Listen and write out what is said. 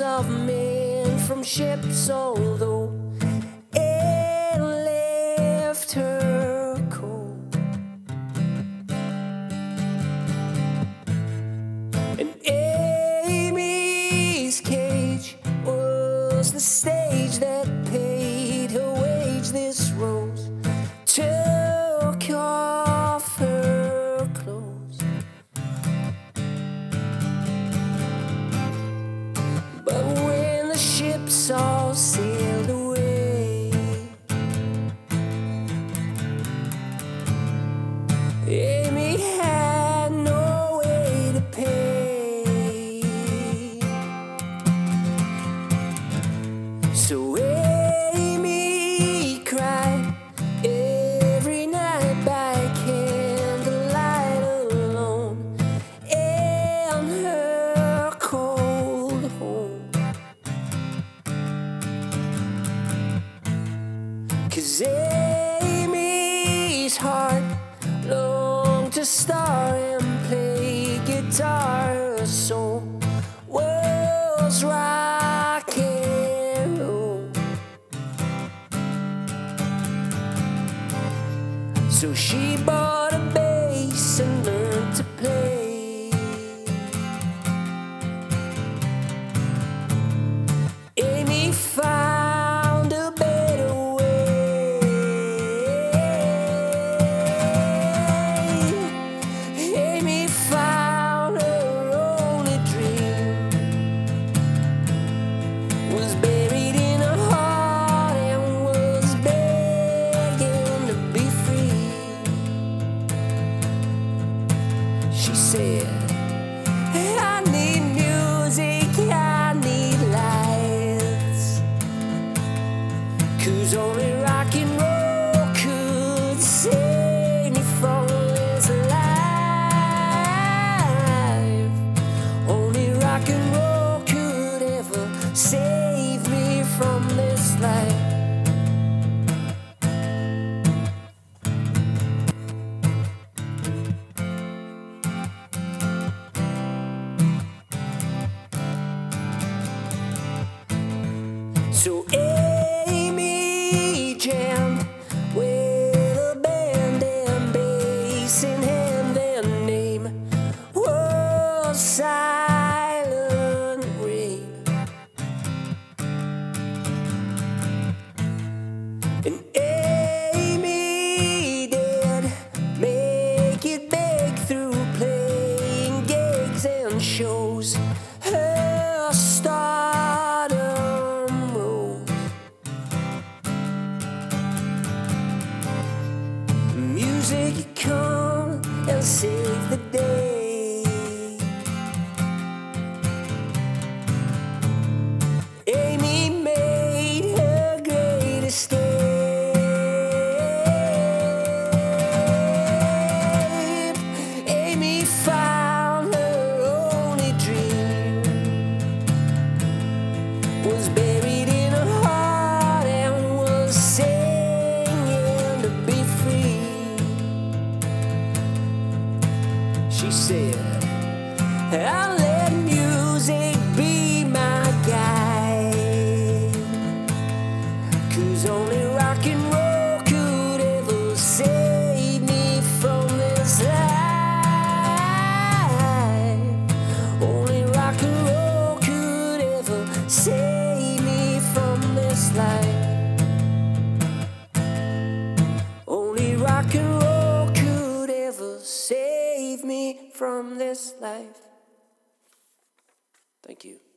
of men from ships, although it left her cold. And Amy's cage was the stage that paid her wage. This rose all sailed away, Amy had no way to pay. So Cause Amy's heart longed to star and play guitar. Soul was rock and roll. So she bought a bass and So Amy jammed with a band and bass in hand. Their name was Silent Rain. And Amy did make it big through playing gigs and shows. Her Music come and save the day. I'll let music be my guide. Cause only rock and roll could ever save me from this life. Only rock and roll could ever save me from this life. Only rock and roll could ever save me from this life. Thank you.